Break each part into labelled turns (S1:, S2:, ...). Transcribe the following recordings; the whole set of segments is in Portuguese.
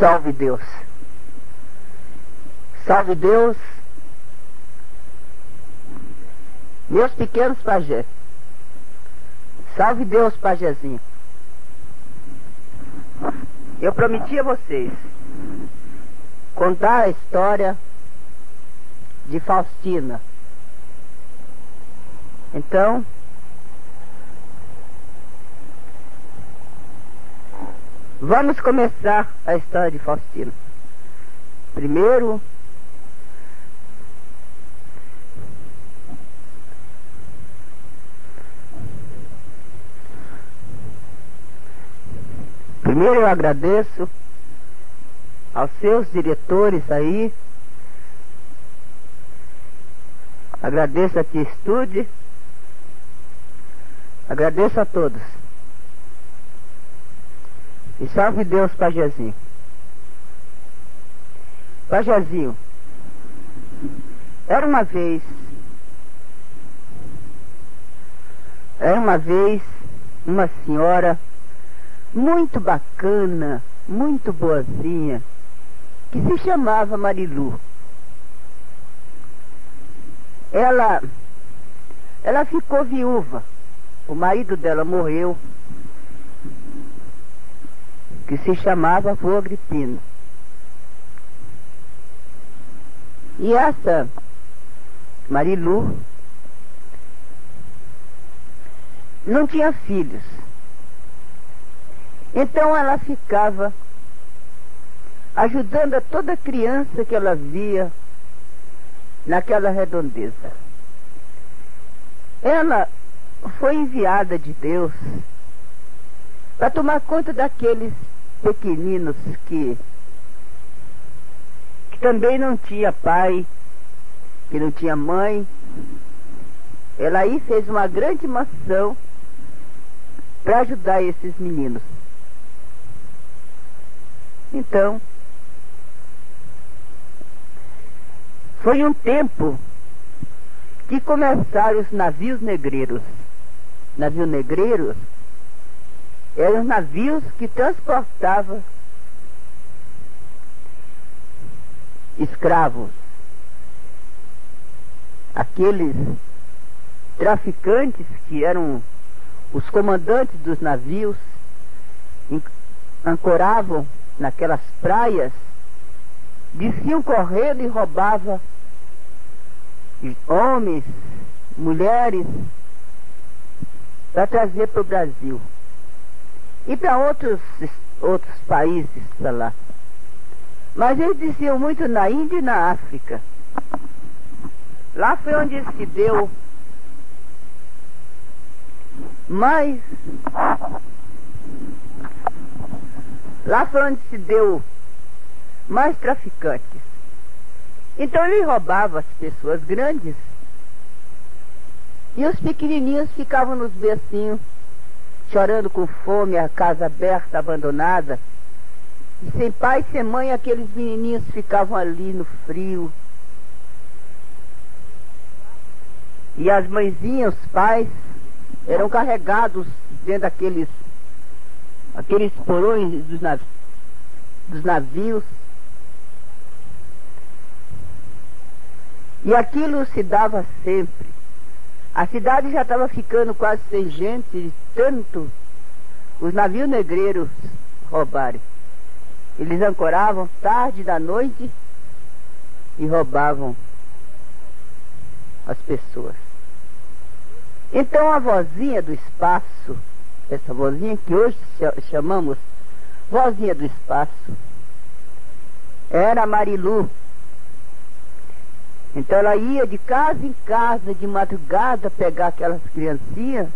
S1: Salve Deus. Salve Deus. Meus pequenos pajés. Salve Deus, pajézinho. Eu prometi a vocês contar a história de Faustina. Então, vamos começar a história de Faustina. Primeiro, Primeiro eu agradeço aos seus diretores aí. Agradeço a Tia Estude. Agradeço a todos. E salve Deus, Pajezinho. Pajezinho, era uma vez, era uma vez uma senhora muito bacana, muito boazinha, que se chamava Marilu. Ela, ela ficou viúva. O marido dela morreu, que se chamava Vô Agripino. E essa Marilu não tinha filhos. Então ela ficava ajudando a toda criança que ela via naquela redondeza. Ela foi enviada de Deus para tomar conta daqueles pequeninos que, que também não tinha pai, que não tinha mãe. Ela aí fez uma grande mansão para ajudar esses meninos. Então, foi um tempo que começaram os navios negreiros. Navios negreiros eram navios que transportavam escravos. Aqueles traficantes que eram os comandantes dos navios ancoravam naquelas praias, desciam correndo e roubava homens, mulheres, para trazer para o Brasil. E para outros, outros países para lá. Mas eles diziam muito na Índia e na África. Lá foi onde se deu mais Lá foi onde se deu mais traficantes. Então ele roubava as pessoas grandes e os pequenininhos ficavam nos becinhos, chorando com fome, a casa aberta, abandonada. E sem pai sem mãe, aqueles menininhos ficavam ali no frio. E as mãezinhas, os pais, eram carregados dentro daqueles aqueles porões dos, nav dos navios. E aquilo se dava sempre. A cidade já estava ficando quase sem gente, tanto os navios negreiros roubarem. Eles ancoravam tarde da noite e roubavam as pessoas. Então a vozinha do espaço essa vozinha que hoje chamamos vozinha do espaço, era Marilu. Então ela ia de casa em casa, de madrugada, pegar aquelas criancinhas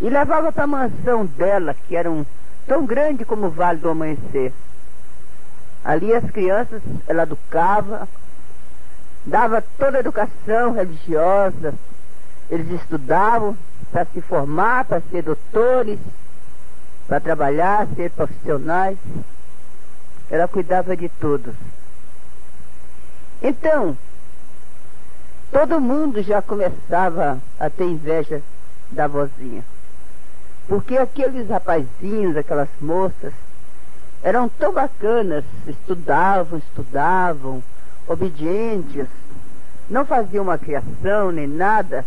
S1: e levava para a mansão dela, que era um, tão grande como o Vale do Amanhecer. Ali as crianças ela educava, dava toda a educação religiosa, eles estudavam, para se formar, para ser doutores, para trabalhar, ser profissionais. Ela cuidava de todos. Então, todo mundo já começava a ter inveja da vozinha. Porque aqueles rapazinhos, aquelas moças, eram tão bacanas, estudavam, estudavam, obedientes, não faziam uma criação nem nada.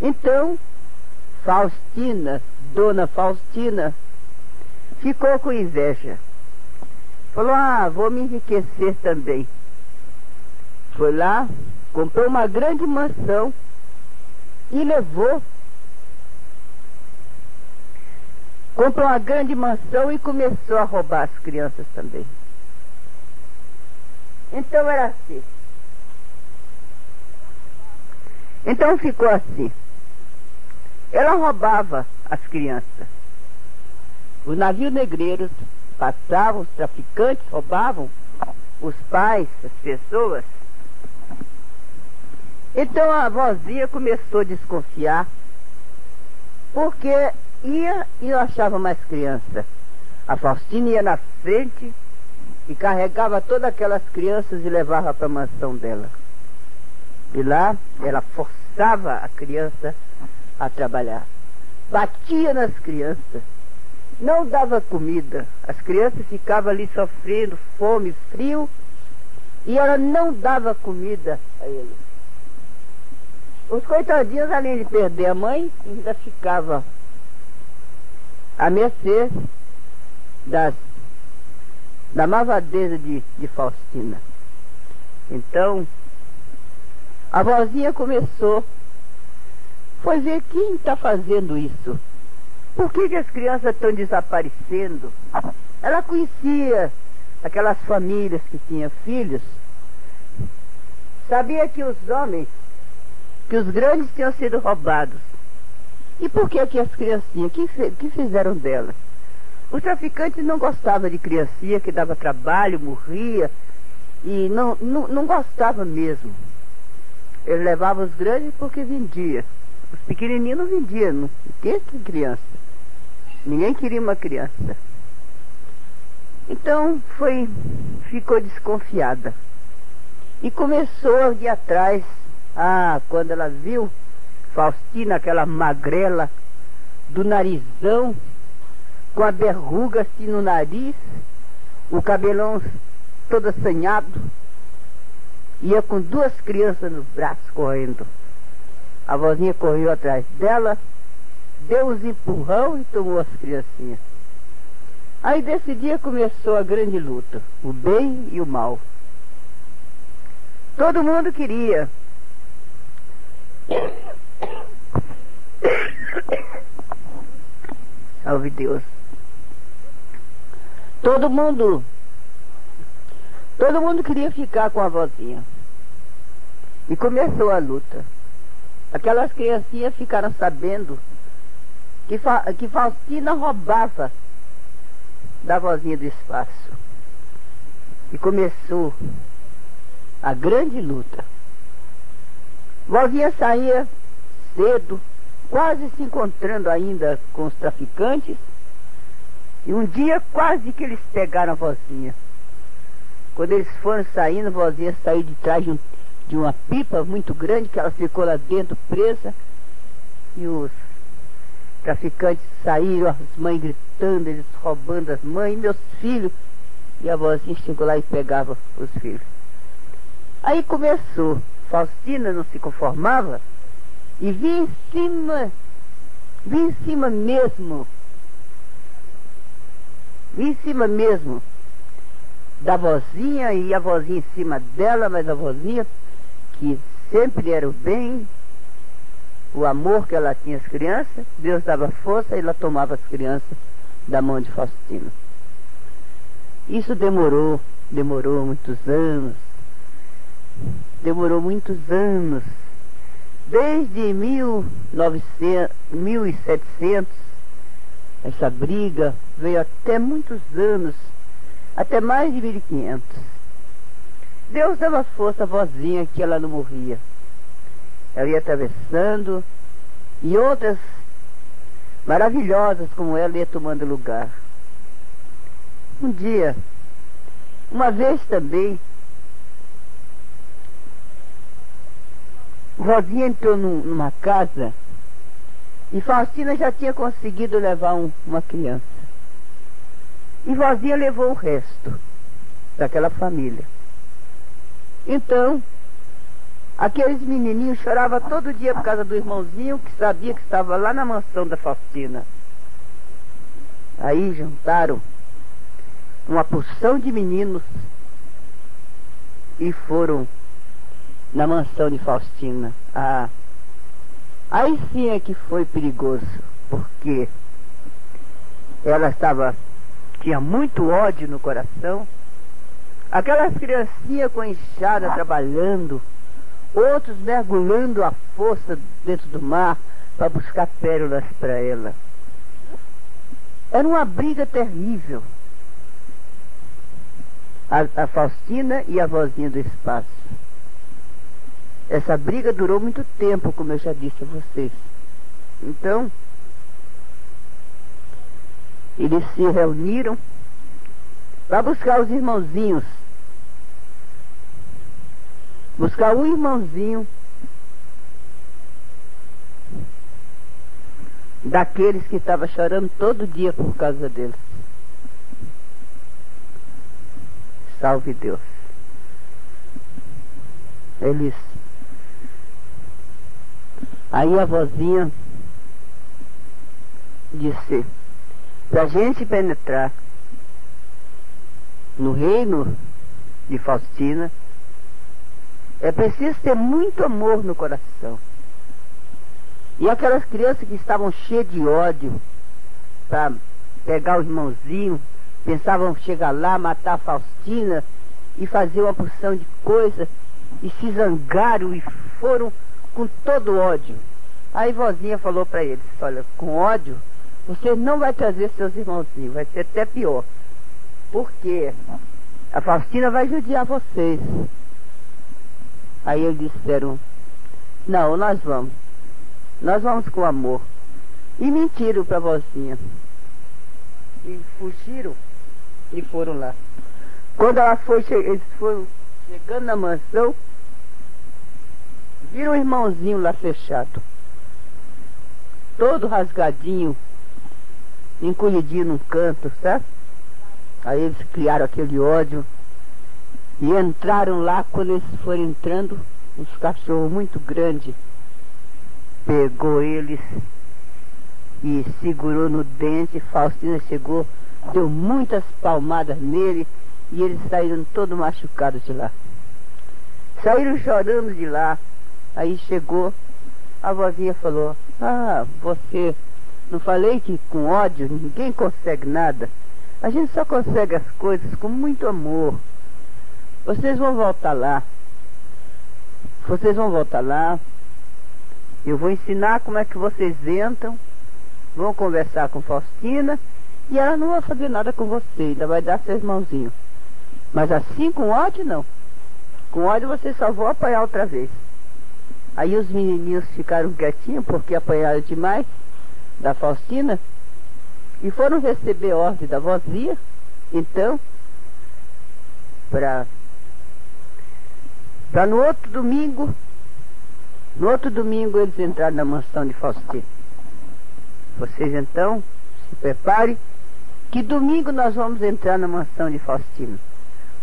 S1: Então, Faustina, Dona Faustina, ficou com inveja. Falou, ah, vou me enriquecer também. Foi lá, comprou uma grande mansão e levou. Comprou uma grande mansão e começou a roubar as crianças também. Então era assim. Então ficou assim. Ela roubava as crianças. Os navios negreiros passavam, os traficantes roubavam os pais, as pessoas. Então a vozinha começou a desconfiar, porque ia e não achava mais criança. A Faustina ia na frente e carregava todas aquelas crianças e levava para a mansão dela. E lá ela forçava a criança a trabalhar. Batia nas crianças. Não dava comida. As crianças ficavam ali sofrendo fome, frio. E ela não dava comida a eles. Os coitadinhos, além de perder a mãe, ainda ficava à mercê das, da malvadeza de, de Faustina. Então, a vozinha começou, foi ver quem está fazendo isso. Por que, que as crianças estão desaparecendo? Ela conhecia aquelas famílias que tinham filhos, sabia que os homens, que os grandes tinham sido roubados. E por que que as criancinhas, que, que fizeram delas? Os traficantes não gostavam de criancinha que dava trabalho, morria, e não, não, não gostava mesmo. Ele levava os grandes porque vendia. Os pequenininhos não vendiam. Não que criança. Ninguém queria uma criança. Então foi, ficou desconfiada. E começou a ir atrás. Ah, quando ela viu Faustina, aquela magrela, do narizão, com a verruga assim no nariz, o cabelão todo assanhado, ia com duas crianças nos braços correndo. A vozinha correu atrás dela, deu uns empurrão e tomou as criancinhas. Aí desse dia começou a grande luta, o bem e o mal. Todo mundo queria. Salve Deus. Todo mundo Todo mundo queria ficar com a vozinha. E começou a luta. Aquelas criancinhas ficaram sabendo que, Fa que Faustina roubava da vozinha do espaço. E começou a grande luta. Vozinha saía cedo, quase se encontrando ainda com os traficantes. E um dia quase que eles pegaram a vozinha. Quando eles foram saindo, a vozinha saiu de trás de, um, de uma pipa muito grande, que ela ficou lá dentro presa. E os traficantes saíram, as mães gritando, eles roubando as mães, meus filhos. E a vozinha chegou lá e pegava os filhos. Aí começou. Faustina não se conformava e vinha em cima, vinha em cima mesmo. Vinha em cima mesmo da vozinha e a vozinha em cima dela, mas a vozinha que sempre era o bem, o amor que ela tinha às crianças, Deus dava força e ela tomava as crianças da mão de Faustina. Isso demorou, demorou muitos anos, demorou muitos anos, desde 1900, 1700, essa briga veio até muitos anos até mais de 1500. Deus dava força à vozinha que ela não morria. Ela ia atravessando e outras maravilhosas como ela ia tomando lugar. Um dia, uma vez também, Rosinha entrou num, numa casa e Faustina já tinha conseguido levar um, uma criança. E vozinha levou o resto daquela família. Então, aqueles menininhos choravam todo dia por causa do irmãozinho que sabia que estava lá na mansão da Faustina. Aí juntaram uma porção de meninos e foram na mansão de Faustina. Ah, aí sim é que foi perigoso, porque ela estava tinha muito ódio no coração. Aquelas criancinhas com enxada trabalhando, outros mergulhando a força dentro do mar para buscar pérolas para ela. Era uma briga terrível. A, a Faustina e a vozinha do espaço. Essa briga durou muito tempo, como eu já disse a vocês. Então, eles se reuniram para buscar os irmãozinhos. Buscar um irmãozinho daqueles que estavam chorando todo dia por causa deles. Salve Deus. Eles. Aí a vozinha disse: para a gente penetrar no reino de Faustina, é preciso ter muito amor no coração. E aquelas crianças que estavam cheias de ódio para pegar o irmãozinho, pensavam chegar lá, matar a Faustina e fazer uma porção de coisas, e se zangaram e foram com todo ódio. Aí vozinha falou para eles, olha, com ódio, você não vai trazer seus irmãozinhos, vai ser até pior. Porque a Faustina vai judiar vocês. Aí eles disseram, não, nós vamos. Nós vamos com amor. E mentiram para a vozinha. E fugiram e foram lá. Quando ela foi, eles foram chegando na mansão, viram o irmãozinho lá fechado. Todo rasgadinho, encolhidinho num canto, certo? Aí eles criaram aquele ódio e entraram lá, quando eles foram entrando, uns cachorros muito grandes pegou eles e segurou no dente. Faustina chegou, deu muitas palmadas nele e eles saíram todos machucados de lá. Saíram chorando de lá. Aí chegou, a vozinha falou: Ah, você, não falei que com ódio ninguém consegue nada. A gente só consegue as coisas com muito amor. Vocês vão voltar lá. Vocês vão voltar lá, eu vou ensinar como é que vocês entram, vão conversar com Faustina e ela não vai fazer nada com você, ainda vai dar seus mãozinhos. Mas assim com ódio não. Com ódio você só vão apanhar outra vez. Aí os menininhos ficaram quietinhos porque apanharam demais da Faustina e foram receber ordem da vozinha, então, para no outro domingo no outro domingo eles entraram na mansão de Faustino. Vocês então se preparem que domingo nós vamos entrar na mansão de Faustino.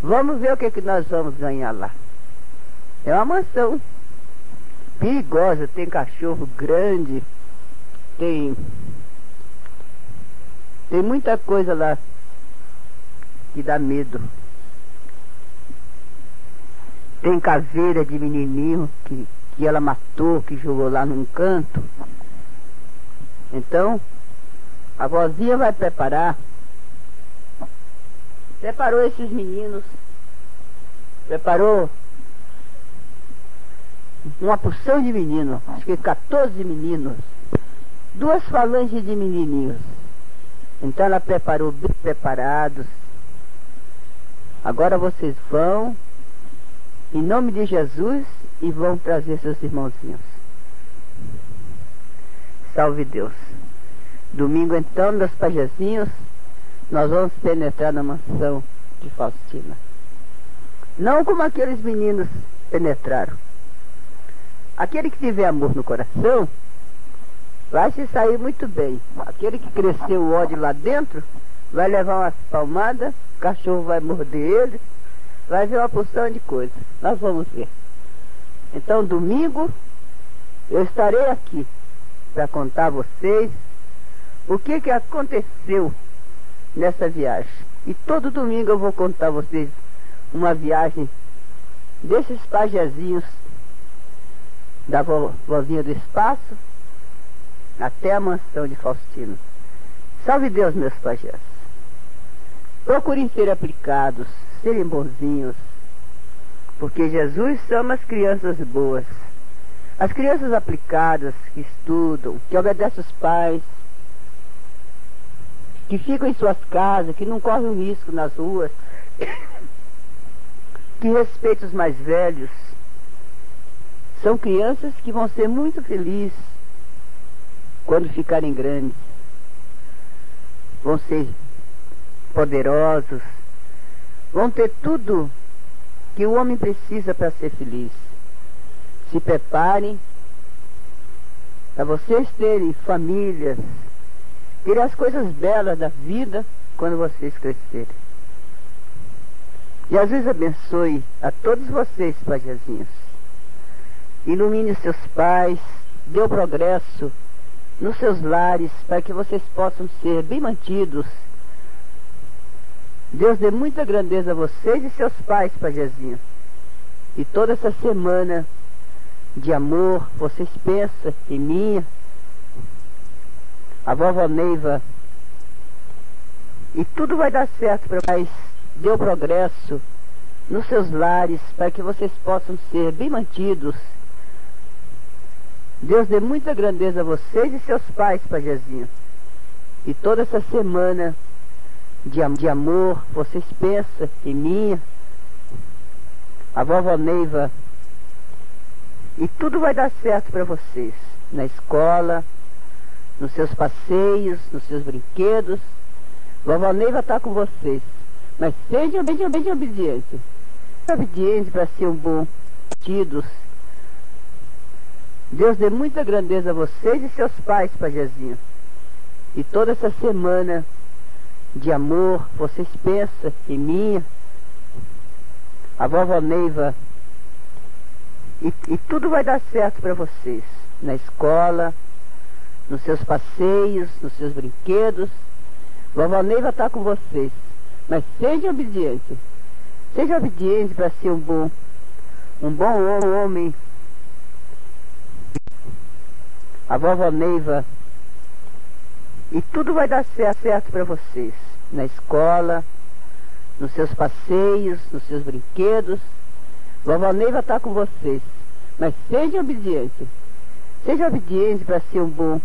S1: Vamos ver o que, é que nós vamos ganhar lá. É uma mansão perigosa, tem cachorro grande, tem. Tem muita coisa lá que dá medo. Tem caveira de menininho que que ela matou, que jogou lá num canto. Então, a vozinha vai preparar. Preparou esses meninos. Preparou uma porção de meninos, acho que 14 meninos. Duas falanges de menininhos. Então ela preparou bem preparados. Agora vocês vão, em nome de Jesus, e vão trazer seus irmãozinhos. Salve Deus. Domingo então, meus pajezinhos, nós vamos penetrar na mansão de Faustina. Não como aqueles meninos penetraram. Aquele que tiver amor no coração vai se sair muito bem. Aquele que cresceu o ódio lá dentro vai levar umas palmadas, o cachorro vai morder ele, vai ver uma porção de coisas. Nós vamos ver. Então, domingo, eu estarei aqui para contar a vocês o que, que aconteceu nessa viagem. E todo domingo eu vou contar a vocês uma viagem desses pajezinhos da vozinha do espaço até a mansão de Faustino. Salve Deus, meus pajés. Procurem ser aplicados, serem bonzinhos, porque Jesus chama as crianças boas. As crianças aplicadas, que estudam, que obedecem os pais, que ficam em suas casas, que não correm risco nas ruas, que respeitam os mais velhos, são crianças que vão ser muito felizes quando ficarem grandes. Vão ser poderosos, vão ter tudo que o homem precisa para ser feliz. Se preparem para vocês terem famílias, terem as coisas belas da vida quando vocês crescerem. Jesus abençoe a todos vocês, pajazinhos. Ilumine seus pais, dê o progresso nos seus lares para que vocês possam ser bem mantidos. Deus dê muita grandeza a vocês e seus pais, pajazinho. E toda essa semana de amor, vocês pensam em mim, a vovó Neiva. E tudo vai dar certo para vocês. Dê o progresso nos seus lares para que vocês possam ser bem mantidos Deus dê muita grandeza a vocês e seus pais, pajezinho. E toda essa semana de, de amor, vocês pensam em mim, a vovó Neiva. E tudo vai dar certo para vocês. Na escola, nos seus passeios, nos seus brinquedos. Vovó Neiva está com vocês. Mas sejam bem, bem obedientes. Obedientes para ser um bom tidos Deus dê muita grandeza a vocês e seus pais, pajezinho. E toda essa semana de amor, vocês pensam em mim, a vovó Neiva. E, e tudo vai dar certo para vocês. Na escola, nos seus passeios, nos seus brinquedos. Vovó Neiva está com vocês. Mas seja obediente. Seja obediente para ser um bom, um bom homem, a vovó Neiva. E tudo vai dar certo para vocês. Na escola, nos seus passeios, nos seus brinquedos. Vovó Neiva está com vocês. Mas seja obediente. Seja obediente para ser um bom,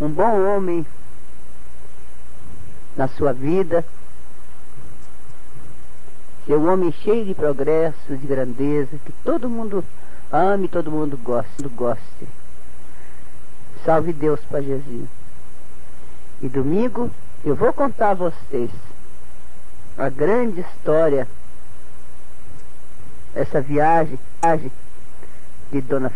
S1: um bom homem na sua vida. Ser um homem cheio de progresso, de grandeza, que todo mundo ame, todo mundo goste. goste. Salve Deus, Pajezinho. E domingo eu vou contar a vocês a grande história, essa viagem, viagem de Dona